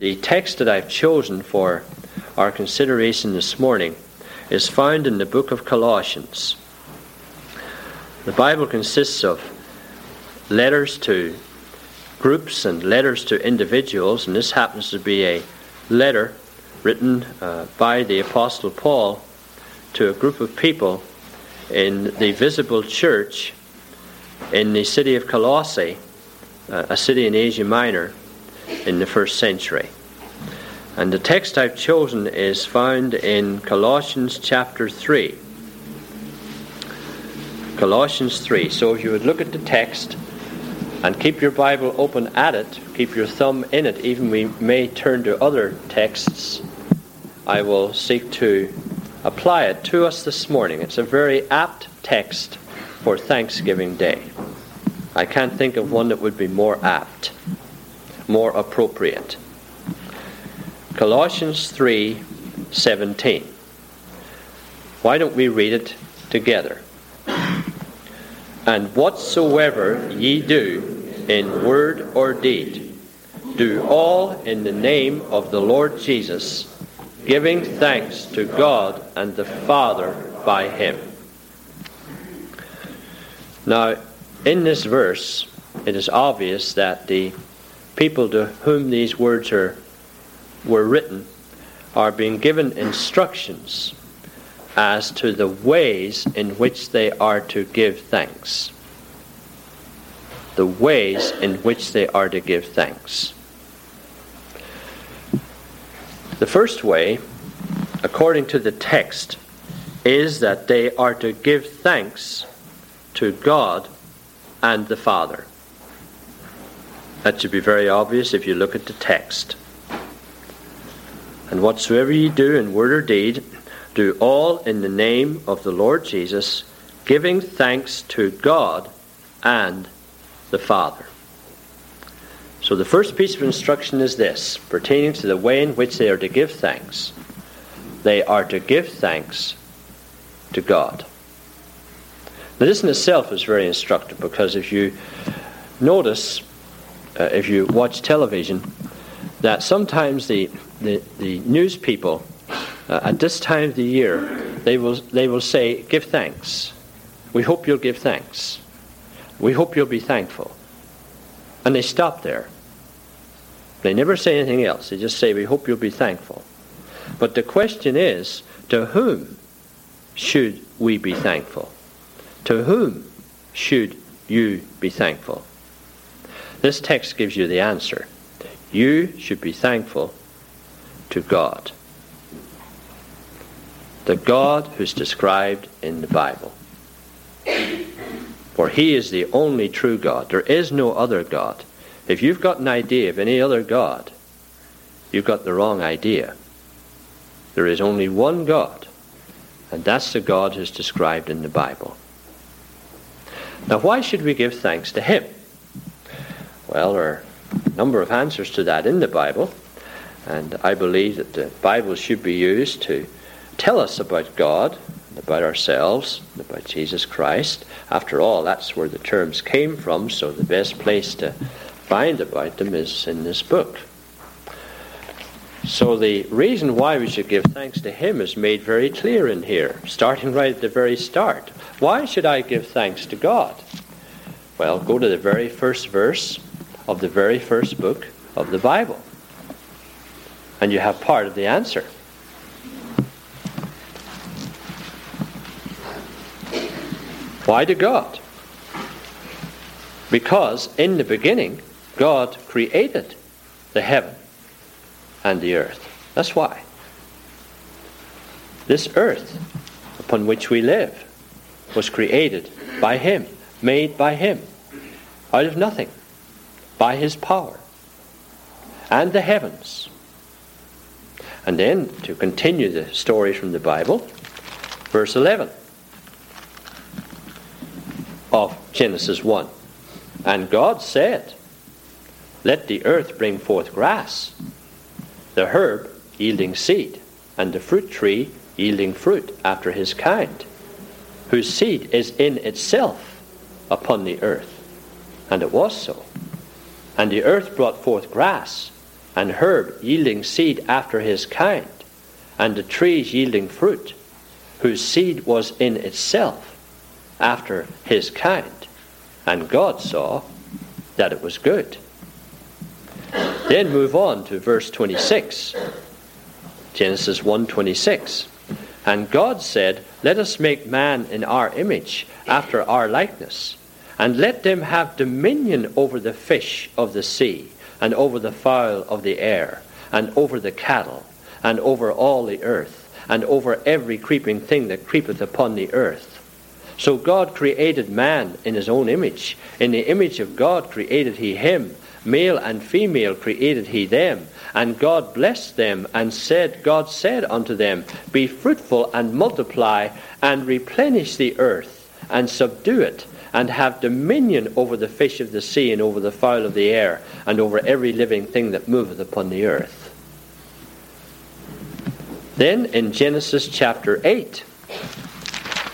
The text that I've chosen for our consideration this morning is found in the book of Colossians. The Bible consists of letters to groups and letters to individuals, and this happens to be a letter written uh, by the Apostle Paul to a group of people in the visible church in the city of Colossae, uh, a city in Asia Minor in the first century. And the text I've chosen is found in Colossians chapter 3. Colossians 3. So if you would look at the text and keep your Bible open at it, keep your thumb in it, even we may turn to other texts, I will seek to apply it to us this morning. It's a very apt text for Thanksgiving Day. I can't think of one that would be more apt more appropriate. Colossians 3:17. Why don't we read it together? And whatsoever ye do in word or deed, do all in the name of the Lord Jesus, giving thanks to God and the Father by him. Now, in this verse, it is obvious that the people to whom these words are, were written are being given instructions as to the ways in which they are to give thanks. The ways in which they are to give thanks. The first way, according to the text, is that they are to give thanks to God and the Father. That should be very obvious if you look at the text. And whatsoever ye do in word or deed, do all in the name of the Lord Jesus, giving thanks to God and the Father. So the first piece of instruction is this, pertaining to the way in which they are to give thanks. They are to give thanks to God. Now, this in itself is very instructive because if you notice, uh, if you watch television, that sometimes the, the, the news people uh, at this time of the year, they will, they will say, Give thanks. We hope you'll give thanks. We hope you'll be thankful. And they stop there. They never say anything else. They just say, We hope you'll be thankful. But the question is, to whom should we be thankful? To whom should you be thankful? This text gives you the answer. You should be thankful to God. The God who's described in the Bible. For he is the only true God. There is no other God. If you've got an idea of any other God, you've got the wrong idea. There is only one God, and that's the God who's described in the Bible. Now, why should we give thanks to him? Well, there are a number of answers to that in the Bible, and I believe that the Bible should be used to tell us about God, about ourselves, about Jesus Christ. After all, that's where the terms came from, so the best place to find about them is in this book. So the reason why we should give thanks to Him is made very clear in here, starting right at the very start. Why should I give thanks to God? Well, go to the very first verse of the very first book of the Bible. And you have part of the answer. Why to God? Because in the beginning, God created the heaven and the earth. That's why. This earth upon which we live was created by Him, made by Him, out of nothing by his power, and the heavens. And then, to continue the story from the Bible, verse 11 of Genesis 1. And God said, Let the earth bring forth grass, the herb yielding seed, and the fruit tree yielding fruit after his kind, whose seed is in itself upon the earth. And it was so. And the earth brought forth grass, and herb yielding seed after his kind, and the trees yielding fruit, whose seed was in itself after his kind. And God saw that it was good. Then move on to verse 26. Genesis 1:26. And God said, "Let us make man in our image, after our likeness, and let them have dominion over the fish of the sea, and over the fowl of the air, and over the cattle, and over all the earth, and over every creeping thing that creepeth upon the earth." So God created man in his own image. In the image of God created he him. Male and female created he them. And God blessed them, and said, God said unto them, Be fruitful and multiply, and replenish the earth, and subdue it, and have dominion over the fish of the sea, and over the fowl of the air, and over every living thing that moveth upon the earth. Then in Genesis chapter 8,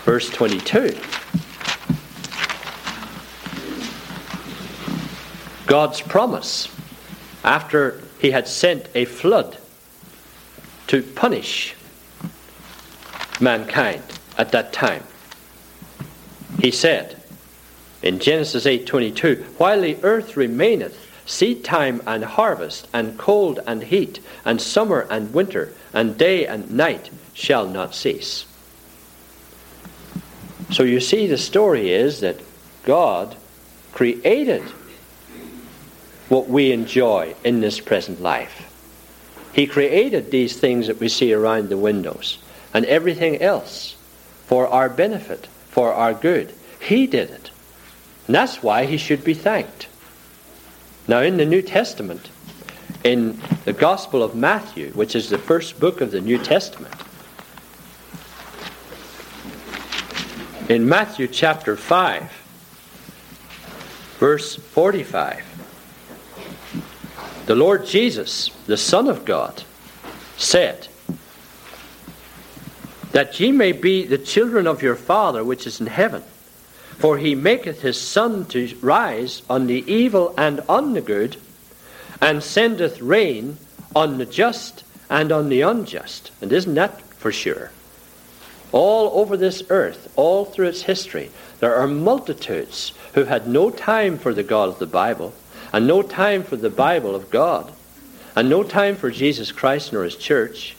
verse 22. God's promise after he had sent a flood to punish mankind at that time. He said in Genesis 8:22, "While the earth remaineth, seed time and harvest, and cold and heat, and summer and winter, and day and night shall not cease." So you see, the story is that God created what we enjoy in this present life. He created these things that we see around the windows and everything else for our benefit, for our good. He did it. And that's why he should be thanked. Now, in the New Testament, in the Gospel of Matthew, which is the first book of the New Testament, in Matthew chapter 5, verse 45. The Lord Jesus, the Son of God, said, That ye may be the children of your Father which is in heaven. For he maketh his sun to rise on the evil and on the good, and sendeth rain on the just and on the unjust. And isn't that for sure? All over this earth, all through its history, there are multitudes who had no time for the God of the Bible, and no time for the Bible of God, and no time for Jesus Christ nor His church,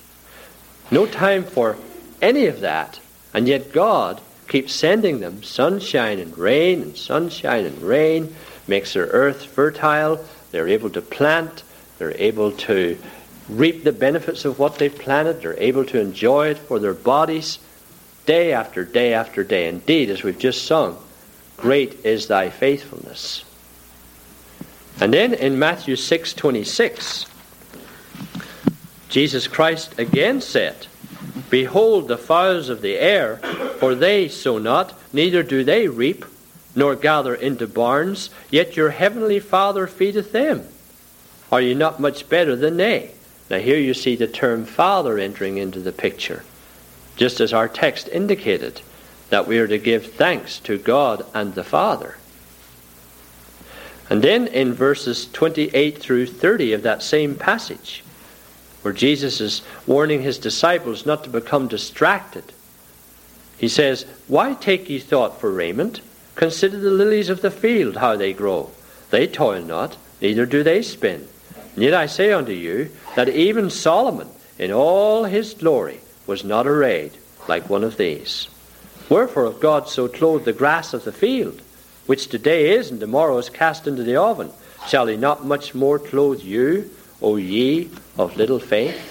no time for any of that, and yet God keeps sending them sunshine and rain and sunshine and rain, makes their earth fertile, they're able to plant, they're able to reap the benefits of what they've planted, they're able to enjoy it for their bodies day after day after day. Indeed, as we've just sung, great is thy faithfulness. And then in Matthew 6:26, Jesus Christ again said, Behold the fowls of the air, for they sow not, neither do they reap, nor gather into barns, yet your heavenly Father feedeth them. Are you not much better than they? Now here you see the term Father entering into the picture just as our text indicated that we are to give thanks to God and the Father. And then in verses 28 through 30 of that same passage, where Jesus is warning his disciples not to become distracted, he says, Why take ye thought for raiment? Consider the lilies of the field, how they grow. They toil not, neither do they spin. Yet I say unto you that even Solomon, in all his glory, was not arrayed like one of these. Wherefore, if God so clothed the grass of the field, which today is and tomorrow is cast into the oven, shall he not much more clothe you, O ye of little faith?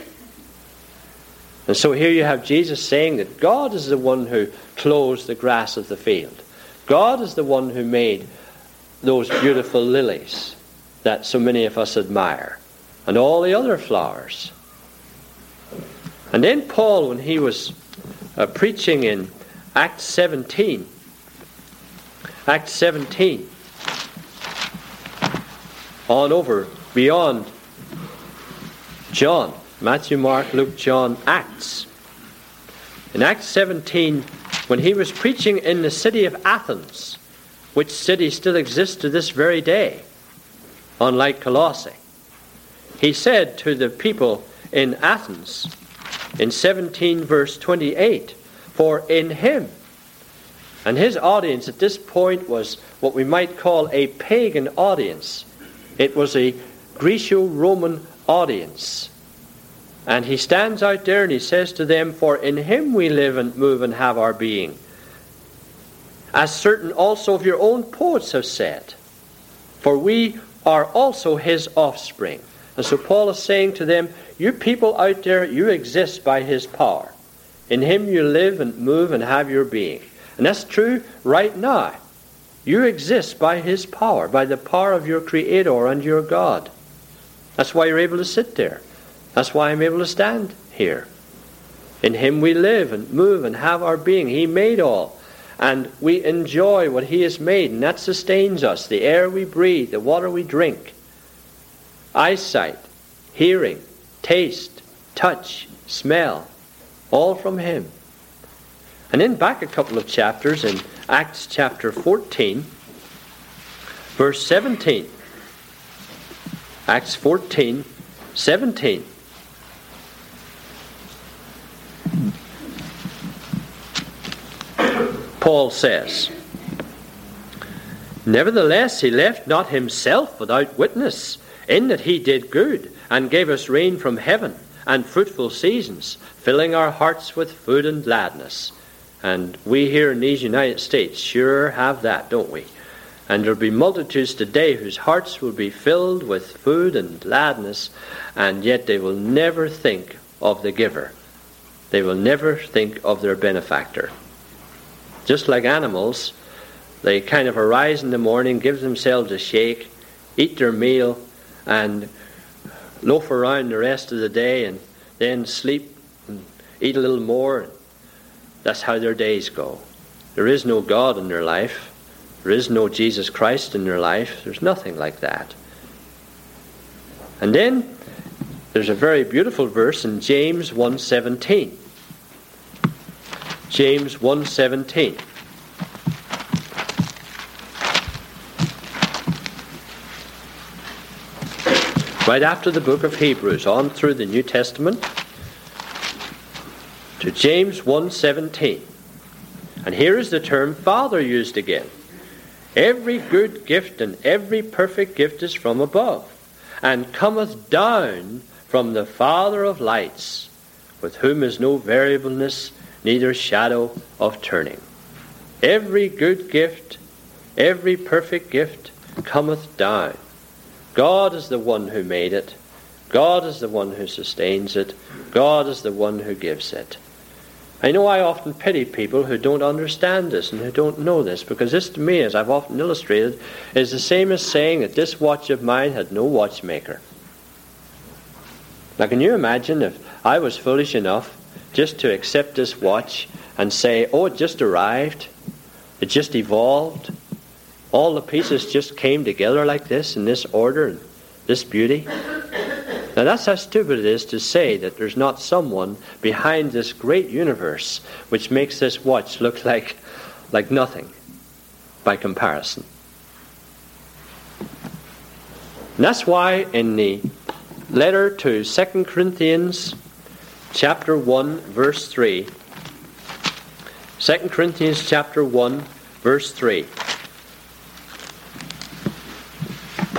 And so here you have Jesus saying that God is the one who clothes the grass of the field. God is the one who made those beautiful lilies that so many of us admire, and all the other flowers. And then Paul, when he was uh, preaching in Acts 17, Acts 17, on over beyond John, Matthew, Mark, Luke, John, Acts. In Acts 17, when he was preaching in the city of Athens, which city still exists to this very day, unlike Colossae, He said to the people in Athens in 17 verse 28, For in him, and his audience at this point was what we might call a pagan audience. It was a Greco Roman audience. And he stands out there and he says to them, For in him we live and move and have our being. As certain also of your own poets have said, For we are also his offspring. And so Paul is saying to them, You people out there, you exist by his power. In him you live and move and have your being. And that's true right now. You exist by his power, by the power of your Creator and your God. That's why you're able to sit there. That's why I'm able to stand here. In him we live and move and have our being. He made all. And we enjoy what he has made, and that sustains us. The air we breathe, the water we drink, eyesight, hearing, taste, touch, smell, all from him. And then back a couple of chapters in Acts chapter 14, verse 17. Acts 14, 17. Paul says, Nevertheless, he left not himself without witness, in that he did good, and gave us rain from heaven, and fruitful seasons, filling our hearts with food and gladness. And we here in these United States sure have that, don't we? And there'll be multitudes today whose hearts will be filled with food and gladness, and yet they will never think of the giver. They will never think of their benefactor. Just like animals, they kind of arise in the morning, give themselves a shake, eat their meal, and loaf around the rest of the day, and then sleep and eat a little more that's how their days go. There is no God in their life. There is no Jesus Christ in your life. There's nothing like that. And then there's a very beautiful verse in James 1:17. James 1:17. Right after the book of Hebrews on through the New Testament to James 1:17. And here is the term father used again. Every good gift and every perfect gift is from above, and cometh down from the Father of lights, with whom is no variableness, neither shadow of turning. Every good gift, every perfect gift cometh down. God is the one who made it. God is the one who sustains it. God is the one who gives it. I know I often pity people who don't understand this and who don't know this, because this to me, as I've often illustrated, is the same as saying that this watch of mine had no watchmaker. Now, can you imagine if I was foolish enough just to accept this watch and say, oh, it just arrived, it just evolved, all the pieces just came together like this in this order and this beauty? Now, that's how stupid it is to say that there's not someone behind this great universe which makes this watch look like, like nothing by comparison. And that's why in the letter to 2 Corinthians chapter 1 verse 3 2 Corinthians chapter 1 verse 3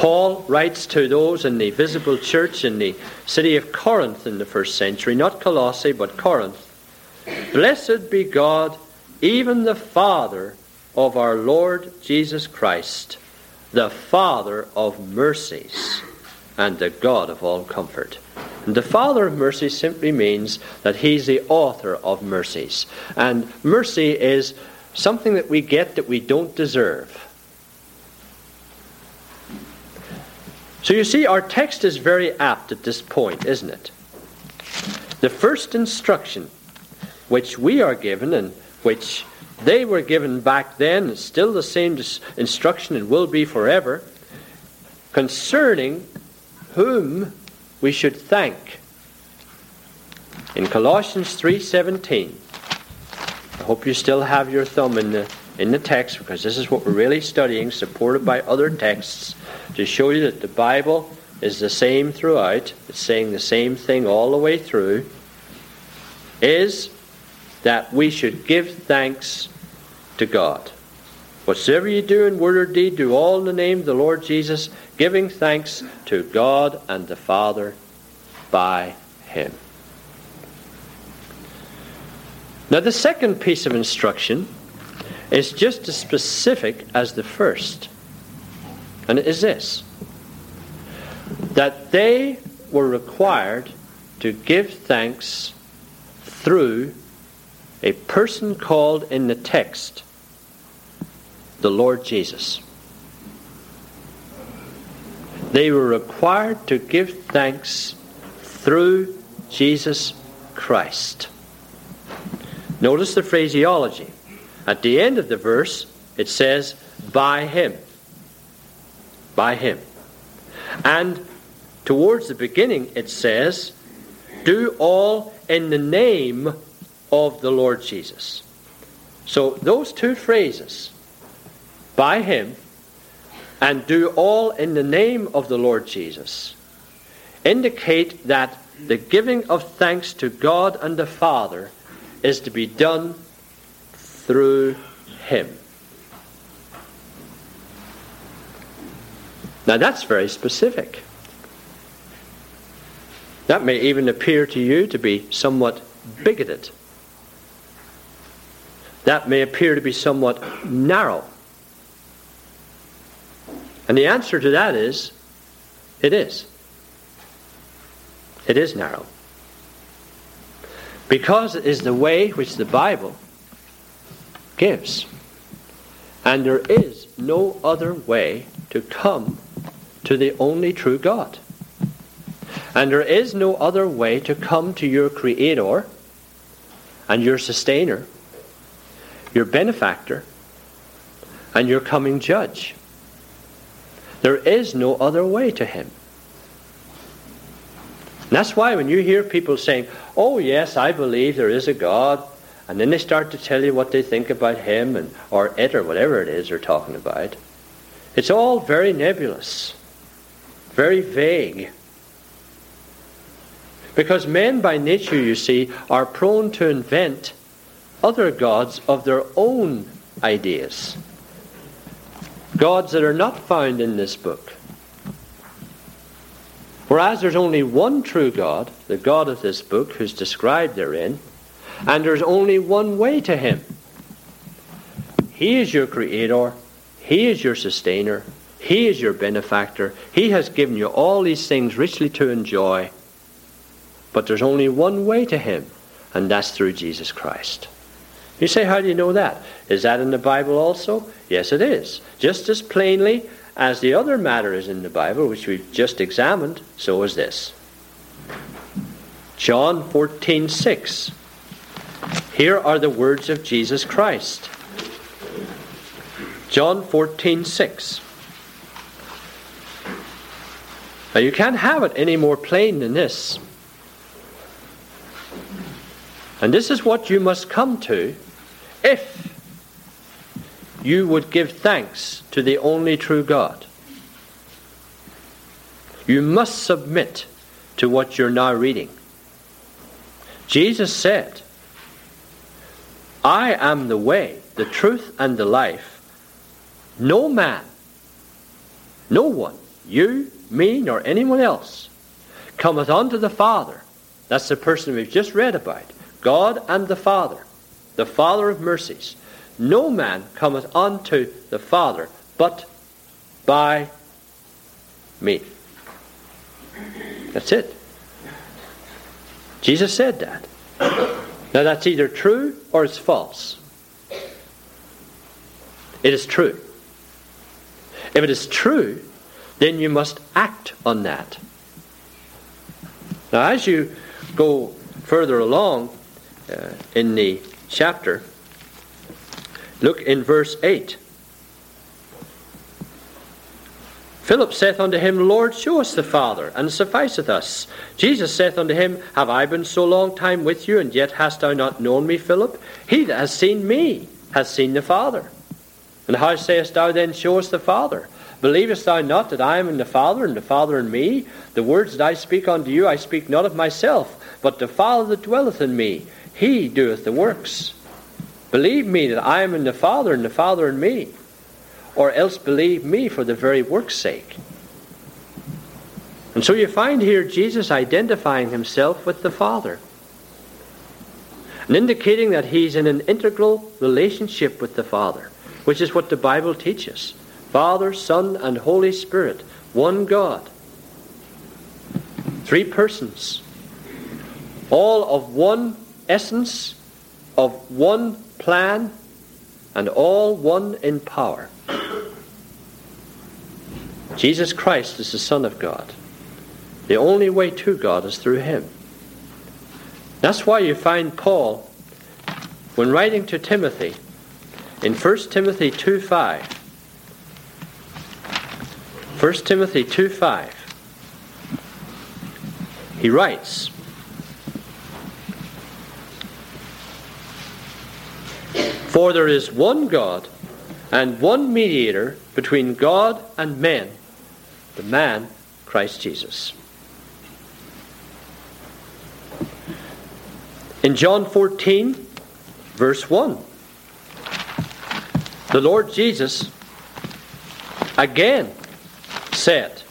Paul writes to those in the visible church in the city of Corinth in the first century, not Colossae, but Corinth. Blessed be God, even the Father of our Lord Jesus Christ, the Father of mercies and the God of all comfort. And the Father of mercies simply means that He's the author of mercies. And mercy is something that we get that we don't deserve. So you see, our text is very apt at this point, isn't it? The first instruction which we are given and which they were given back then is still the same instruction and will be forever concerning whom we should thank. In Colossians 3:17. I hope you still have your thumb in the in the text because this is what we're really studying supported by other texts to show you that the Bible is the same throughout, it's saying the same thing all the way through, is that we should give thanks to God. Whatsoever you do in word or deed, do all in the name of the Lord Jesus, giving thanks to God and the Father by Him. Now, the second piece of instruction is just as specific as the first, and it is this that they were required to give thanks through a person called in the text the Lord Jesus. They were required to give thanks through Jesus Christ. Notice the phraseology. At the end of the verse, it says, by him. By him. And towards the beginning, it says, do all in the name of the Lord Jesus. So those two phrases, by him and do all in the name of the Lord Jesus, indicate that the giving of thanks to God and the Father is to be done through him. Now that's very specific. That may even appear to you to be somewhat bigoted. That may appear to be somewhat narrow. And the answer to that is it is. It is narrow. Because it is the way which the Bible gives. And there is no other way to come to the only true God. And there is no other way to come to your Creator and your Sustainer, your Benefactor, and your coming Judge. There is no other way to Him. And that's why when you hear people saying, Oh, yes, I believe there is a God, and then they start to tell you what they think about Him and, or it or whatever it is they're talking about, it's all very nebulous, very vague. Because men by nature, you see, are prone to invent other gods of their own ideas. Gods that are not found in this book. Whereas there's only one true God, the God of this book, who's described therein, and there's only one way to Him. He is your Creator, He is your Sustainer, He is your benefactor, He has given you all these things richly to enjoy. But there's only one way to Him, and that's through Jesus Christ. You say, how do you know that? Is that in the Bible also? Yes, it is. Just as plainly as the other matter is in the Bible, which we've just examined, so is this. John 14 6. Here are the words of Jesus Christ. John 14 6. Now you can't have it any more plain than this. And this is what you must come to if you would give thanks to the only true God. You must submit to what you're now reading. Jesus said, I am the way, the truth, and the life. No man, no one, you, me, nor anyone else, cometh unto the Father. That's the person we've just read about God and the Father, the Father of mercies. No man cometh unto the Father but by me. That's it. Jesus said that. Now that's either true or it's false. It is true. If it is true, then you must act on that. Now, as you go further along, uh, in the chapter. Look in verse 8. Philip saith unto him, Lord, show us the Father, and sufficeth us. Jesus saith unto him, Have I been so long time with you, and yet hast thou not known me, Philip? He that has seen me has seen the Father. And how sayest thou then, Show us the Father? Believest thou not that I am in the Father, and the Father in me? The words that I speak unto you, I speak not of myself, but the Father that dwelleth in me, he doeth the works. Believe me that I am in the Father, and the Father in me, or else believe me for the very work's sake. And so you find here Jesus identifying himself with the Father and indicating that he's in an integral relationship with the Father, which is what the Bible teaches. Father, Son, and Holy Spirit, one God. Three persons, all of one essence, of one plan, and all one in power. Jesus Christ is the Son of God. The only way to God is through Him. That's why you find Paul, when writing to Timothy, in 1 Timothy 2 5, 1 Timothy 2 5. He writes, For there is one God and one mediator between God and men, the man Christ Jesus. In John 14, verse 1, the Lord Jesus again said.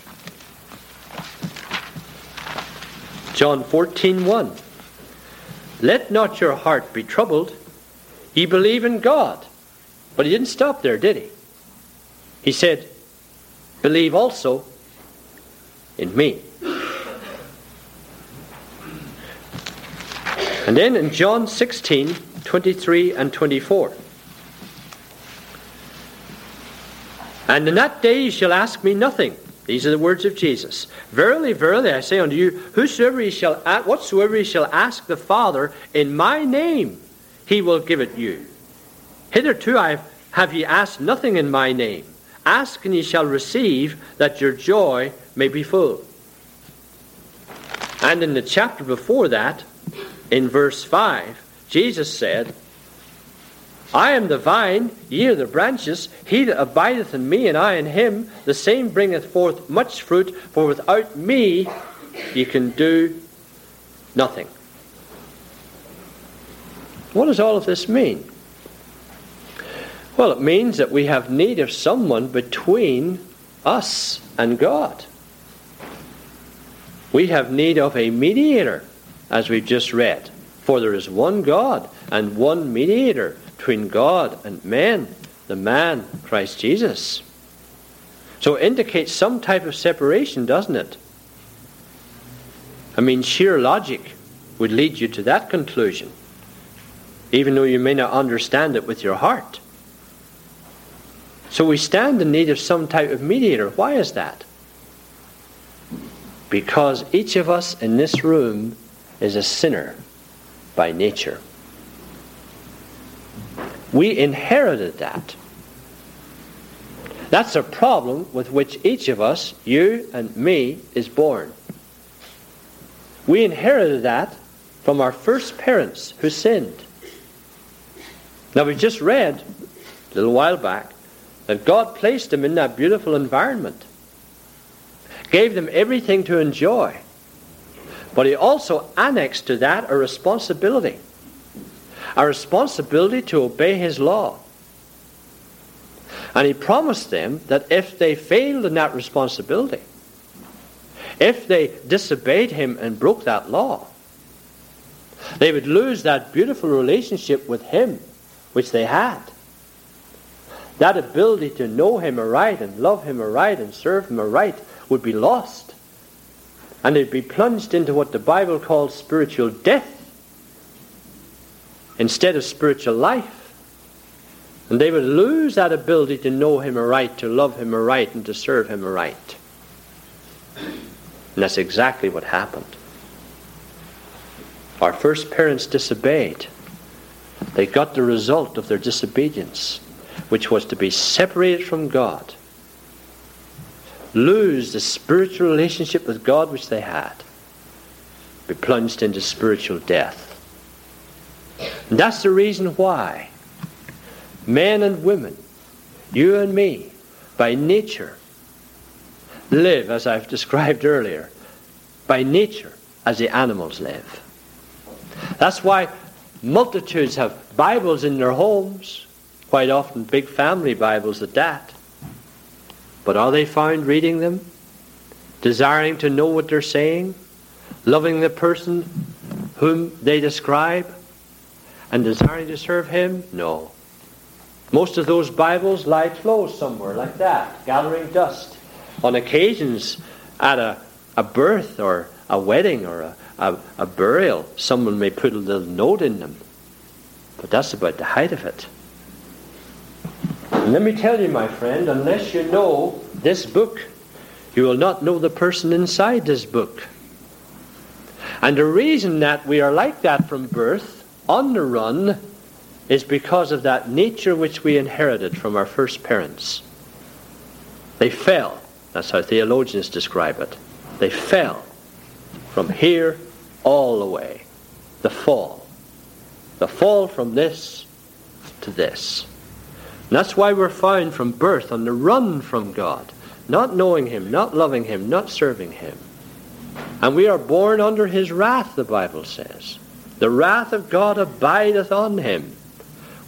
John 14 1. Let not your heart be troubled. Ye believe in God. But he didn't stop there, did he? He said, Believe also in me. And then in John 16 23 and 24. And in that day ye shall ask me nothing. These are the words of Jesus. Verily, verily, I say unto you, whosoever ye shall whatsoever ye shall ask the Father in my name, he will give it you. Hitherto I have ye asked nothing in my name. Ask and ye shall receive, that your joy may be full. And in the chapter before that, in verse 5, Jesus said, I am the vine, ye are the branches. He that abideth in me, and I in him, the same bringeth forth much fruit, for without me ye can do nothing. What does all of this mean? Well, it means that we have need of someone between us and God. We have need of a mediator, as we've just read. For there is one God and one mediator between God and men, the man, Christ Jesus. So it indicates some type of separation, doesn't it? I mean, sheer logic would lead you to that conclusion, even though you may not understand it with your heart. So we stand in need of some type of mediator. Why is that? Because each of us in this room is a sinner by nature. We inherited that. That's a problem with which each of us, you and me, is born. We inherited that from our first parents who sinned. Now, we just read a little while back that God placed them in that beautiful environment, gave them everything to enjoy, but He also annexed to that a responsibility a responsibility to obey his law. And he promised them that if they failed in that responsibility, if they disobeyed him and broke that law, they would lose that beautiful relationship with him which they had. That ability to know him aright and love him aright and serve him aright would be lost. And they'd be plunged into what the Bible calls spiritual death instead of spiritual life. And they would lose that ability to know Him aright, to love Him aright, and to serve Him aright. And that's exactly what happened. Our first parents disobeyed. They got the result of their disobedience, which was to be separated from God, lose the spiritual relationship with God which they had, be plunged into spiritual death. And that's the reason why men and women, you and me, by nature, live, as I've described earlier, by nature as the animals live. That's why multitudes have Bibles in their homes, quite often big family Bibles at that. But are they found reading them? Desiring to know what they're saying? Loving the person whom they describe? And desiring to serve him? No. Most of those Bibles lie closed somewhere like that, gathering dust. On occasions, at a, a birth or a wedding or a, a, a burial, someone may put a little note in them. But that's about the height of it. Let me tell you, my friend, unless you know this book, you will not know the person inside this book. And the reason that we are like that from birth, on the run, is because of that nature which we inherited from our first parents. They fell. That's how theologians describe it. They fell from here all the way. The fall. The fall from this to this. And that's why we're found from birth on the run from God, not knowing Him, not loving Him, not serving Him. And we are born under His wrath, the Bible says. The wrath of God abideth on Him.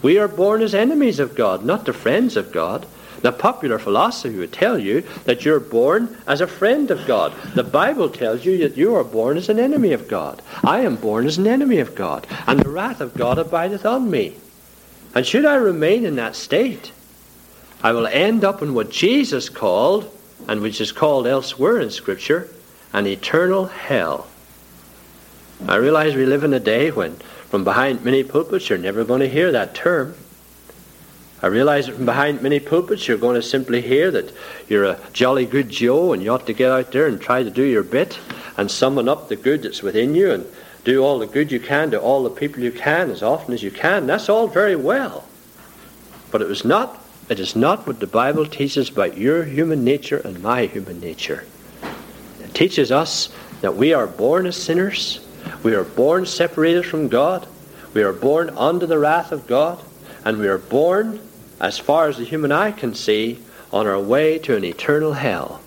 We are born as enemies of God, not the friends of God. The popular philosophy would tell you that you're born as a friend of God. The Bible tells you that you are born as an enemy of God. I am born as an enemy of God, and the wrath of God abideth on me. And should I remain in that state, I will end up in what Jesus called, and which is called elsewhere in Scripture, an eternal hell. I realize we live in a day when, from behind many pulpits, you're never going to hear that term. I realize that from behind many pulpits, you're going to simply hear that you're a jolly good Joe and you ought to get out there and try to do your bit and summon up the good that's within you and do all the good you can to all the people you can as often as you can. That's all very well. But it was not it is not what the Bible teaches about your human nature and my human nature. It teaches us that we are born as sinners, we are born separated from God, we are born under the wrath of God, and we are born, as far as the human eye can see, on our way to an eternal hell.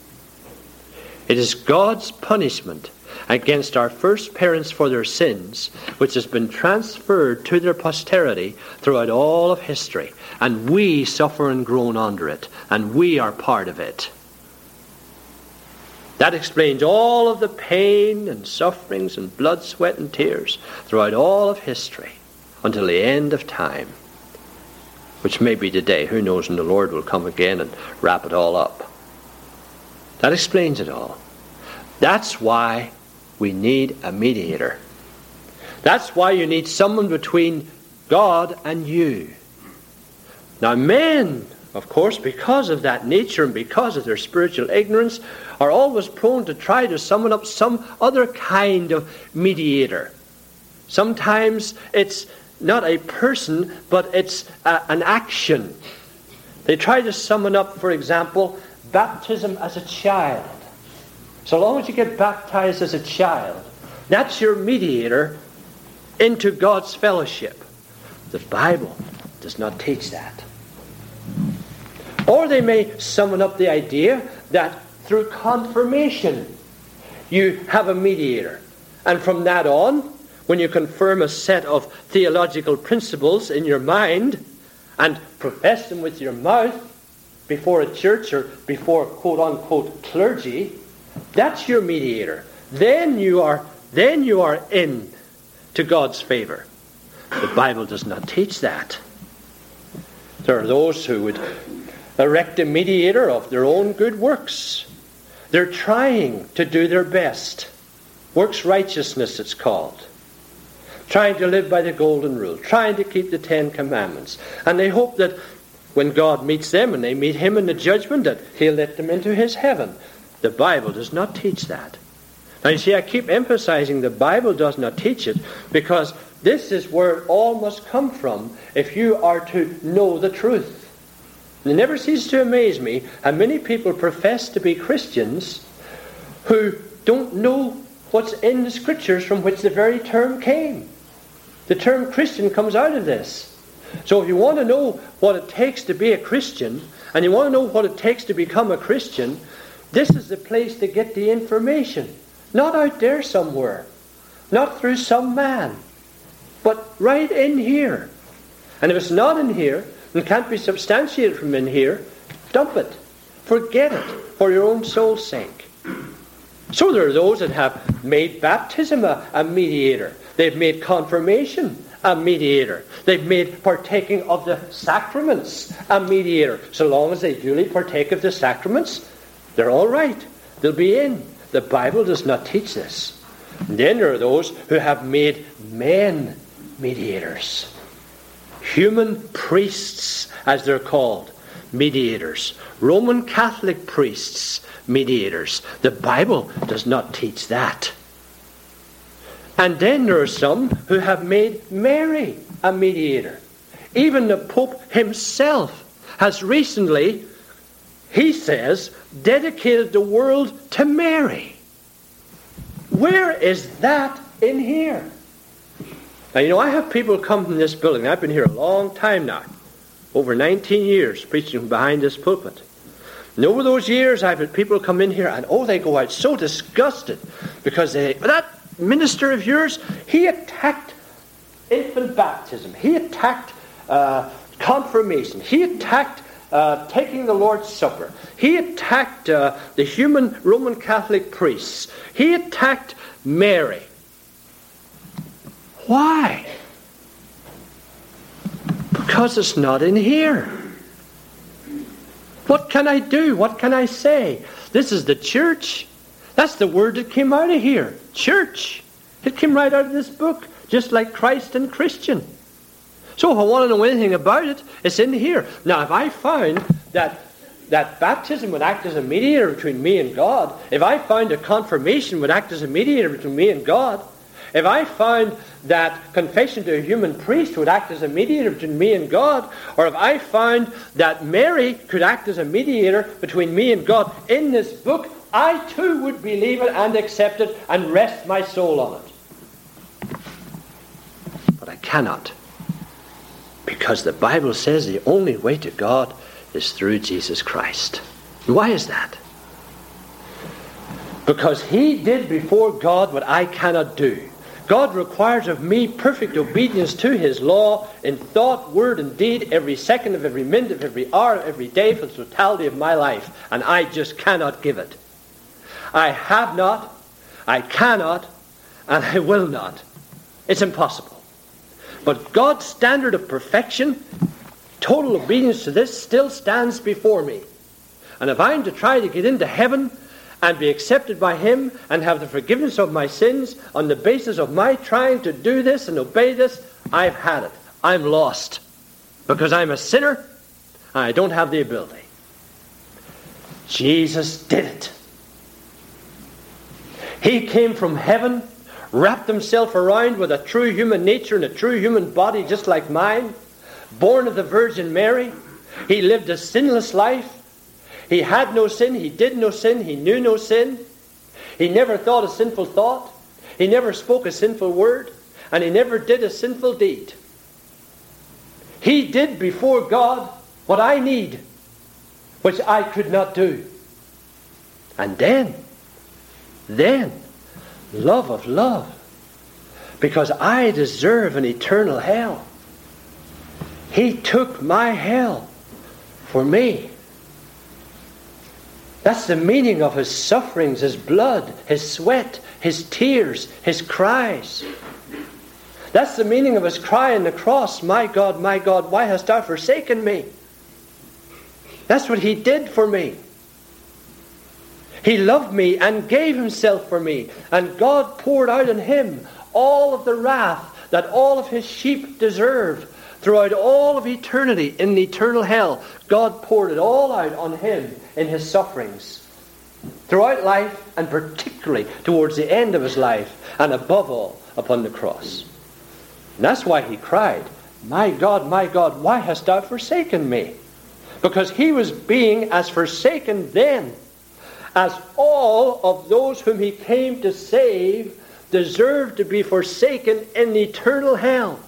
It is God's punishment against our first parents for their sins, which has been transferred to their posterity throughout all of history. And we suffer and groan under it, and we are part of it. That explains all of the pain and sufferings and blood, sweat, and tears throughout all of history until the end of time, which may be today. Who knows when the Lord will come again and wrap it all up. That explains it all. That's why we need a mediator. That's why you need someone between God and you. Now, men, of course, because of that nature and because of their spiritual ignorance, are always prone to try to summon up some other kind of mediator. Sometimes it's not a person, but it's a, an action. They try to summon up, for example, baptism as a child. So long as you get baptized as a child, that's your mediator into God's fellowship. The Bible does not teach that. Or they may summon up the idea that through confirmation you have a mediator. And from that on, when you confirm a set of theological principles in your mind and profess them with your mouth before a church or before quote unquote clergy, that's your mediator. Then you are then you are in to God's favor. The Bible does not teach that. There are those who would erect a mediator of their own good works. They're trying to do their best. Works righteousness, it's called. Trying to live by the golden rule, trying to keep the Ten Commandments. And they hope that when God meets them and they meet Him in the judgment, that He'll let them into His heaven. The Bible does not teach that. Now, you see, I keep emphasizing the Bible does not teach it because this is where it all must come from if you are to know the truth. And it never ceases to amaze me how many people profess to be Christians who don't know what's in the Scriptures from which the very term came. The term Christian comes out of this. So if you want to know what it takes to be a Christian, and you want to know what it takes to become a Christian, This is the place to get the information. Not out there somewhere. Not through some man. But right in here. And if it's not in here, and can't be substantiated from in here, dump it. Forget it for your own soul's sake. So there are those that have made baptism a, a mediator. They've made confirmation a mediator. They've made partaking of the sacraments a mediator. So long as they duly partake of the sacraments, they're all right. They'll be in. The Bible does not teach this. And then there are those who have made men mediators. Human priests, as they're called, mediators. Roman Catholic priests, mediators. The Bible does not teach that. And then there are some who have made Mary a mediator. Even the Pope himself has recently, he says, dedicated the world to Mary. Where is that in here? Now, you know, I have people come from this building. I've been here a long time now, over 19 years preaching from behind this pulpit. And over those years, I've had people come in here and, oh, they go out so disgusted because they, that minister of yours, he attacked infant baptism. He attacked uh, confirmation. He attacked uh, taking the Lord's Supper. He attacked uh, the human Roman Catholic priests. He attacked Mary. Why? Because it's not in here. What can I do? What can I say? This is the church. That's the word that came out of here. Church. It came right out of this book, just like Christ and Christian. So if I want to know anything about it, it's in here. Now, if I found that that baptism would act as a mediator between me and God, if I found a confirmation would act as a mediator between me and God, if I found that confession to a human priest would act as a mediator between me and God, or if I found that Mary could act as a mediator between me and God in this book, I too would believe it and accept it and rest my soul on it. But I cannot. Because the Bible says the only way to God is through Jesus Christ. Why is that? Because he did before God what I cannot do. God requires of me perfect obedience to His law in thought, word, and deed every second of every minute of every hour of every day for the totality of my life, and I just cannot give it. I have not, I cannot, and I will not. It's impossible. But God's standard of perfection, total obedience to this, still stands before me. And if I'm to try to get into heaven and be accepted by Him and have the forgiveness of my sins on the basis of my trying to do this and obey this, I've had it. I'm lost. Because I'm a sinner and I don't have the ability. Jesus did it. He came from heaven, wrapped himself around with a true human nature and a true human body just like mine, born of the Virgin Mary. He lived a sinless life. He had no sin, he did no sin, he knew no sin. He never thought a sinful thought, he never spoke a sinful word, and he never did a sinful deed. He did before God what I need, which I could not do. And then, then, love of love, because I deserve an eternal hell. He took my hell for me. That's the meaning of his sufferings, his blood, his sweat, his tears, his cries. That's the meaning of his cry on the cross My God, my God, why hast thou forsaken me? That's what he did for me. He loved me and gave himself for me, and God poured out on him all of the wrath that all of his sheep deserve throughout all of eternity in eternal hell. God poured it all out on him in his sufferings. Throughout life, and particularly towards the end of his life, and above all, upon the cross. And that's why he cried, My God, my God, why hast thou forsaken me? Because he was being as forsaken then as all of those whom he came to save deserved to be forsaken in eternal hell.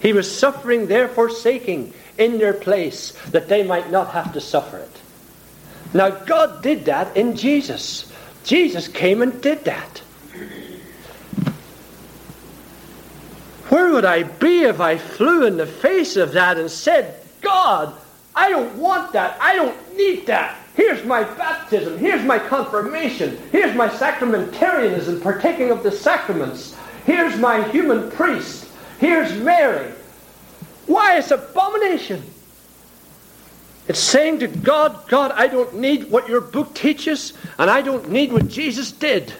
He was suffering their forsaking in their place that they might not have to suffer it. Now, God did that in Jesus. Jesus came and did that. Where would I be if I flew in the face of that and said, God, I don't want that. I don't need that. Here's my baptism. Here's my confirmation. Here's my sacramentarianism, partaking of the sacraments. Here's my human priest. Here's Mary. Why, it's abomination. It's saying to God, God, I don't need what your book teaches, and I don't need what Jesus did.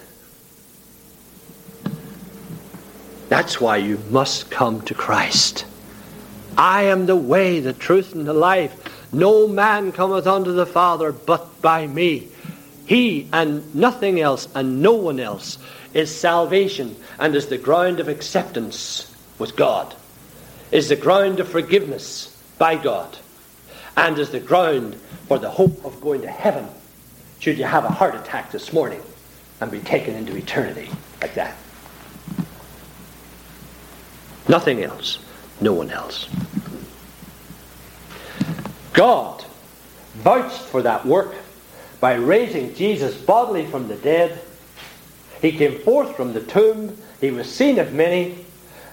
That's why you must come to Christ. I am the way, the truth, and the life. No man cometh unto the Father but by me. He and nothing else and no one else is salvation and is the ground of acceptance with God, is the ground of forgiveness by God and is the ground for the hope of going to heaven should you have a heart attack this morning and be taken into eternity like that. Nothing else. No one else. God vouched for that work by raising Jesus bodily from the dead. He came forth from the tomb. He was seen of many.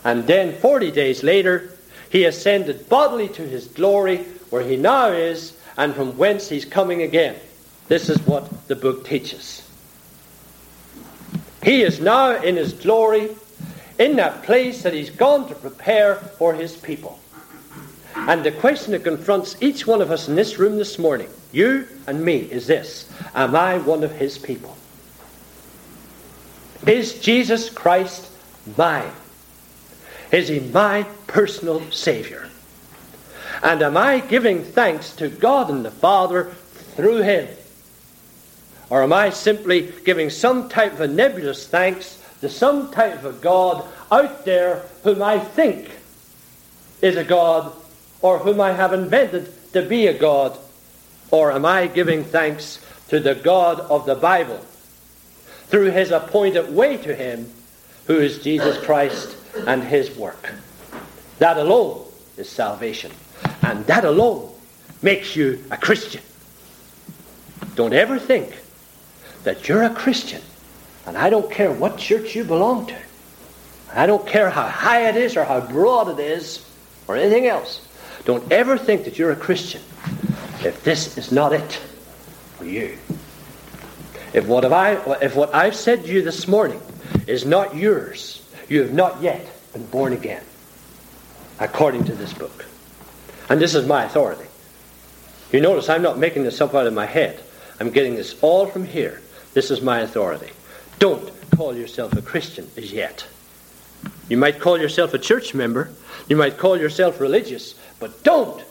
And then, 40 days later, he ascended bodily to his glory where he now is and from whence he's coming again. This is what the book teaches. He is now in his glory, in that place that he's gone to prepare for his people. And the question that confronts each one of us in this room this morning, you and me, is this Am I one of his people? Is Jesus Christ mine? Is he my personal Savior? And am I giving thanks to God and the Father through him? Or am I simply giving some type of a nebulous thanks to some type of a God out there whom I think is a God or whom I have invented to be a God? Or am I giving thanks to the God of the Bible through his appointed way to him, who is Jesus Christ and his work? That alone is salvation. And that alone makes you a Christian. Don't ever think that you're a Christian, and I don't care what church you belong to. I don't care how high it is or how broad it is or anything else. Don't ever think that you're a Christian if this is not it for you. If what, have I, if what I've said to you this morning is not yours, you have not yet been born again, according to this book. And this is my authority. You notice I'm not making this up out of my head. I'm getting this all from here. This is my authority. Don't call yourself a Christian as yet. You might call yourself a church member. You might call yourself religious. But don't,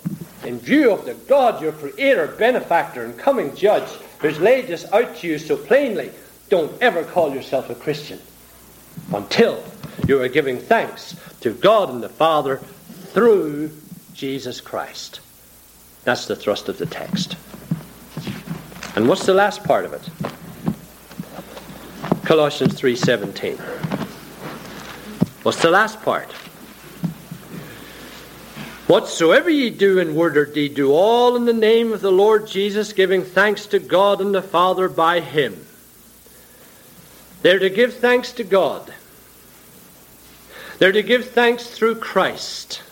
in view of the God, your creator, benefactor, and coming judge, who's laid this out to you so plainly, don't ever call yourself a Christian until you are giving thanks to God and the Father through Jesus Christ. That's the thrust of the text. And what's the last part of it? Colossians 3:17. What's the last part? Whatsoever ye do in word or deed, do all in the name of the Lord Jesus, giving thanks to God and the Father by him. They're to give thanks to God. They're to give thanks through Christ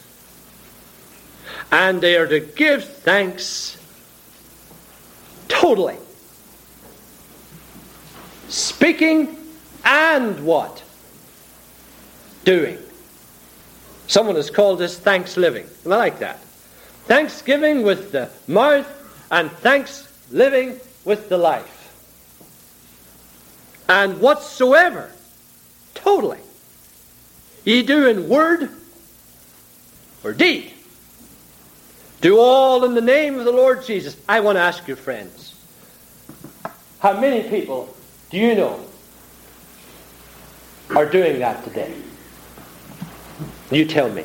and they are to give thanks totally. Speaking and what? Doing. Someone has called this thanks living. And I like that. Thanksgiving with the mouth and thanks living with the life. And whatsoever, totally, ye do in word or deed do all in the name of the Lord Jesus. I want to ask you, friends, how many people do you know are doing that today? You tell me.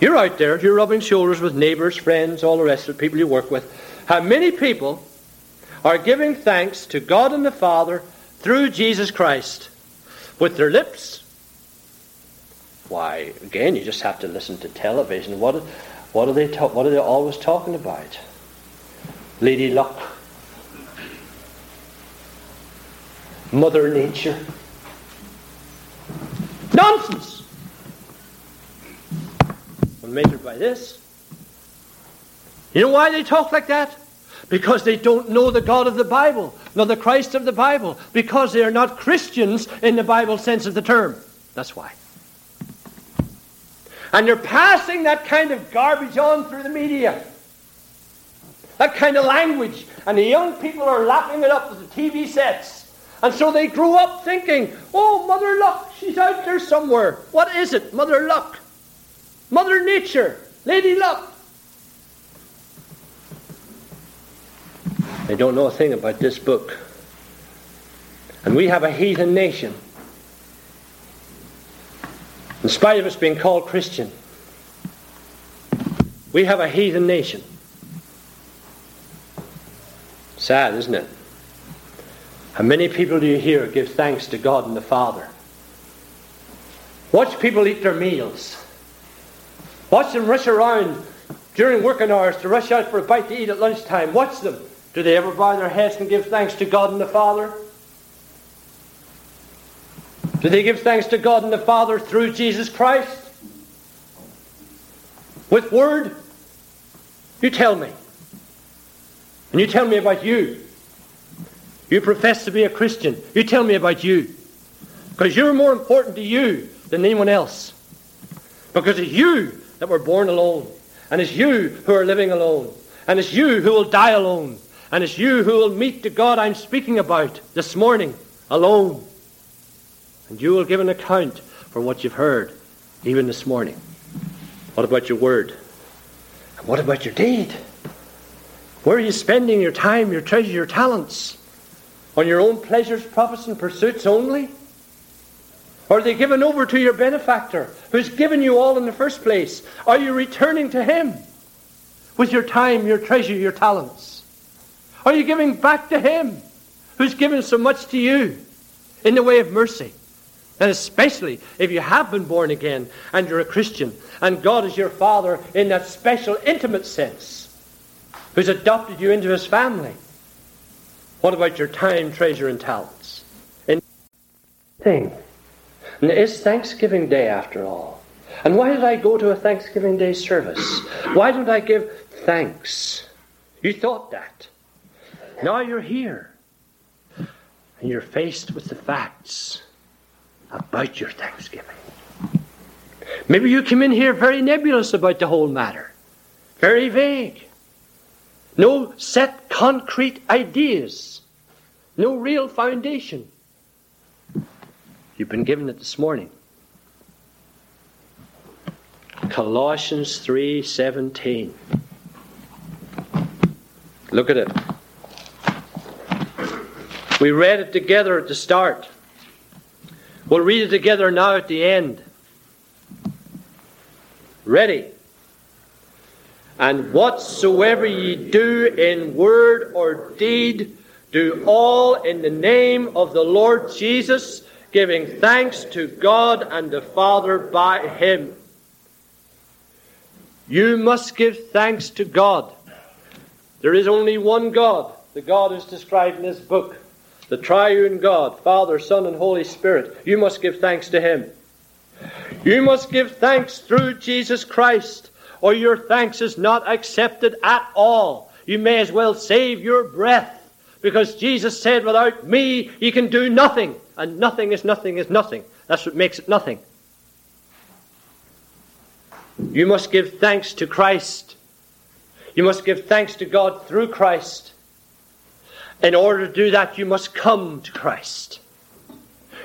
You're out there, you're rubbing shoulders with neighbors, friends, all the rest of the people you work with. How many people are giving thanks to God and the Father through Jesus Christ with their lips? Why, again, you just have to listen to television. What, what are they, ta- what are they always talking about? Lady Luck, Mother Nature. Nonsense! Measured by this, you know why they talk like that? Because they don't know the God of the Bible, nor the Christ of the Bible, because they are not Christians in the Bible sense of the term. That's why. And they're passing that kind of garbage on through the media. That kind of language. And the young people are lapping it up with the TV sets. And so they grew up thinking, oh, Mother Luck, she's out there somewhere. What is it? Mother Luck. Mother Nature. Lady Luck. They don't know a thing about this book. And we have a heathen nation. In spite of us being called Christian, we have a heathen nation. Sad, isn't it? How many people do you hear give thanks to God and the Father? Watch people eat their meals. Watch them rush around during working hours to rush out for a bite to eat at lunchtime. Watch them. Do they ever bow their heads and give thanks to God and the Father? Do they give thanks to God and the Father through Jesus Christ? With word? You tell me. And you tell me about you. You profess to be a Christian. You tell me about you. Because you're more important to you than anyone else. Because it's you that were born alone. And it's you who are living alone. And it's you who will die alone. And it's you who will meet the God I'm speaking about this morning alone. And you will give an account for what you've heard, even this morning. What about your word? And what about your deed? Where are you spending your time, your treasure, your talents? On your own pleasures, profits, and pursuits only? Are they given over to your benefactor, who's given you all in the first place? Are you returning to him with your time, your treasure, your talents? Are you giving back to Him who's given so much to you in the way of mercy? And especially if you have been born again and you're a Christian and God is your Father in that special, intimate sense, who's adopted you into His family. What about your time, treasure, and talents? And thing. And it's Thanksgiving Day after all. And why did I go to a Thanksgiving Day service? Why don't I give thanks? You thought that. Now you're here. And you're faced with the facts about your Thanksgiving. Maybe you came in here very nebulous about the whole matter, very vague. No set concrete ideas, no real foundation. You've been given it this morning. Colossians 3:17. Look at it. We read it together at the start. We'll read it together now at the end. Ready? And whatsoever ye do in word or deed, do all in the name of the Lord Jesus, giving thanks to God and the Father by Him. You must give thanks to God. There is only one God. The God is described in this book the triune God, Father, Son, and Holy Spirit, you must give thanks to Him. You must give thanks through Jesus Christ, or your thanks is not accepted at all. You may as well save your breath, because Jesus said, Without me, you can do nothing. And nothing is nothing is nothing. That's what makes it nothing. You must give thanks to Christ. You must give thanks to God through Christ. In order to do that, you must come to Christ.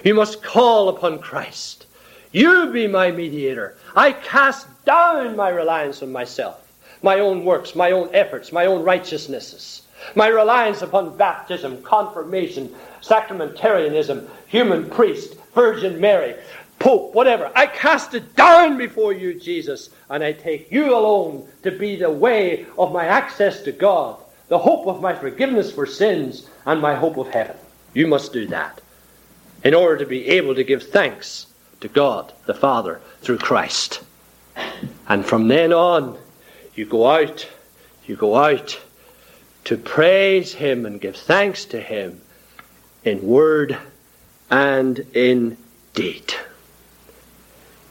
You must call upon Christ. You be my mediator. I cast down my reliance on myself, my own works, my own efforts, my own righteousnesses, my reliance upon baptism, confirmation, sacramentarianism, human priest, Virgin Mary, Pope, whatever. I cast it down before you, Jesus, and I take you alone to be the way of my access to God the hope of my forgiveness for sins, and my hope of heaven. You must do that in order to be able to give thanks to God the Father through Christ. And from then on, you go out, you go out to praise Him and give thanks to Him in word and in deed.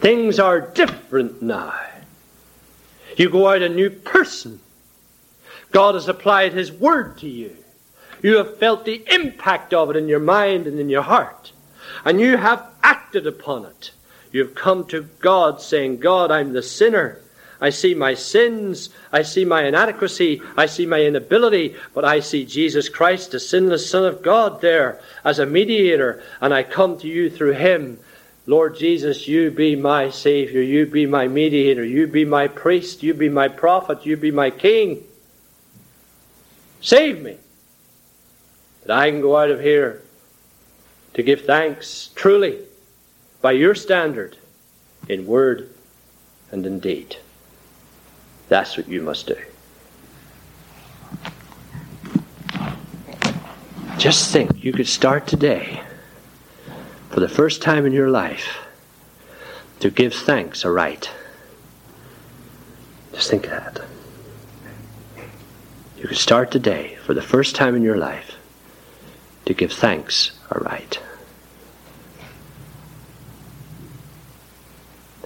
Things are different now. You go out a new person. God has applied His Word to you. You have felt the impact of it in your mind and in your heart. And you have acted upon it. You have come to God saying, God, I'm the sinner. I see my sins. I see my inadequacy. I see my inability. But I see Jesus Christ, the sinless Son of God, there as a mediator. And I come to you through him. Lord Jesus, you be my Savior. You be my mediator. You be my priest. You be my prophet. You be my king. Save me. That I can go out of here to give thanks truly by your standard in word and in deed. That's what you must do. Just think, you could start today, for the first time in your life, to give thanks aright. Just think of that. You could start today, for the first time in your life, to give thanks aright.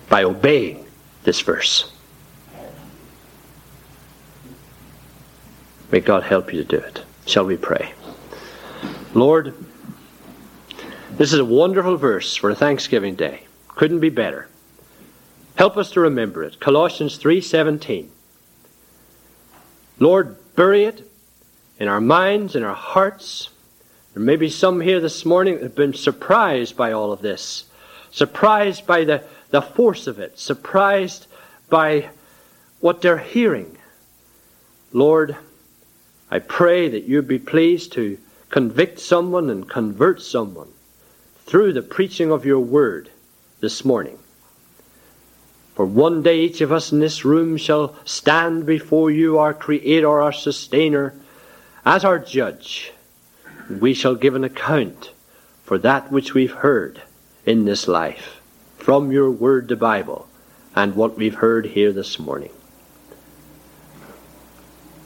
By obeying this verse. May God help you to do it. Shall we pray? Lord, this is a wonderful verse for a Thanksgiving day. Couldn't be better. Help us to remember it. Colossians 3:17. Lord, bury it in our minds, in our hearts. There may be some here this morning that have been surprised by all of this, surprised by the, the force of it, surprised by what they're hearing. Lord, I pray that you'd be pleased to convict someone and convert someone through the preaching of your word this morning. For one day each of us in this room shall stand before you, our Creator, our Sustainer, as our Judge. We shall give an account for that which we've heard in this life from your word, the Bible, and what we've heard here this morning.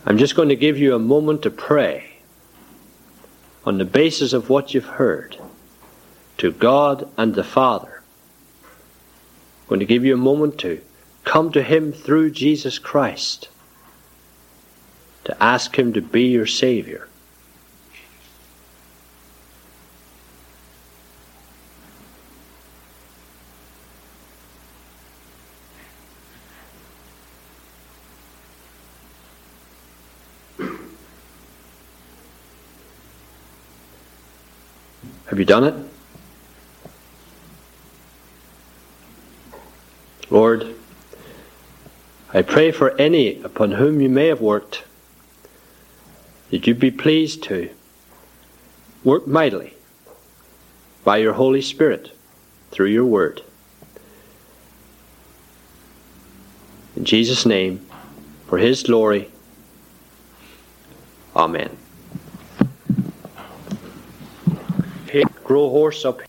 I'm just going to give you a moment to pray on the basis of what you've heard to God and the Father. I'm going to give you a moment to come to Him through Jesus Christ, to ask Him to be your Savior. Have you done it? Lord, I pray for any upon whom you may have worked that you be pleased to work mightily by your Holy Spirit through your word. In Jesus' name, for his glory. Amen. Grow horse up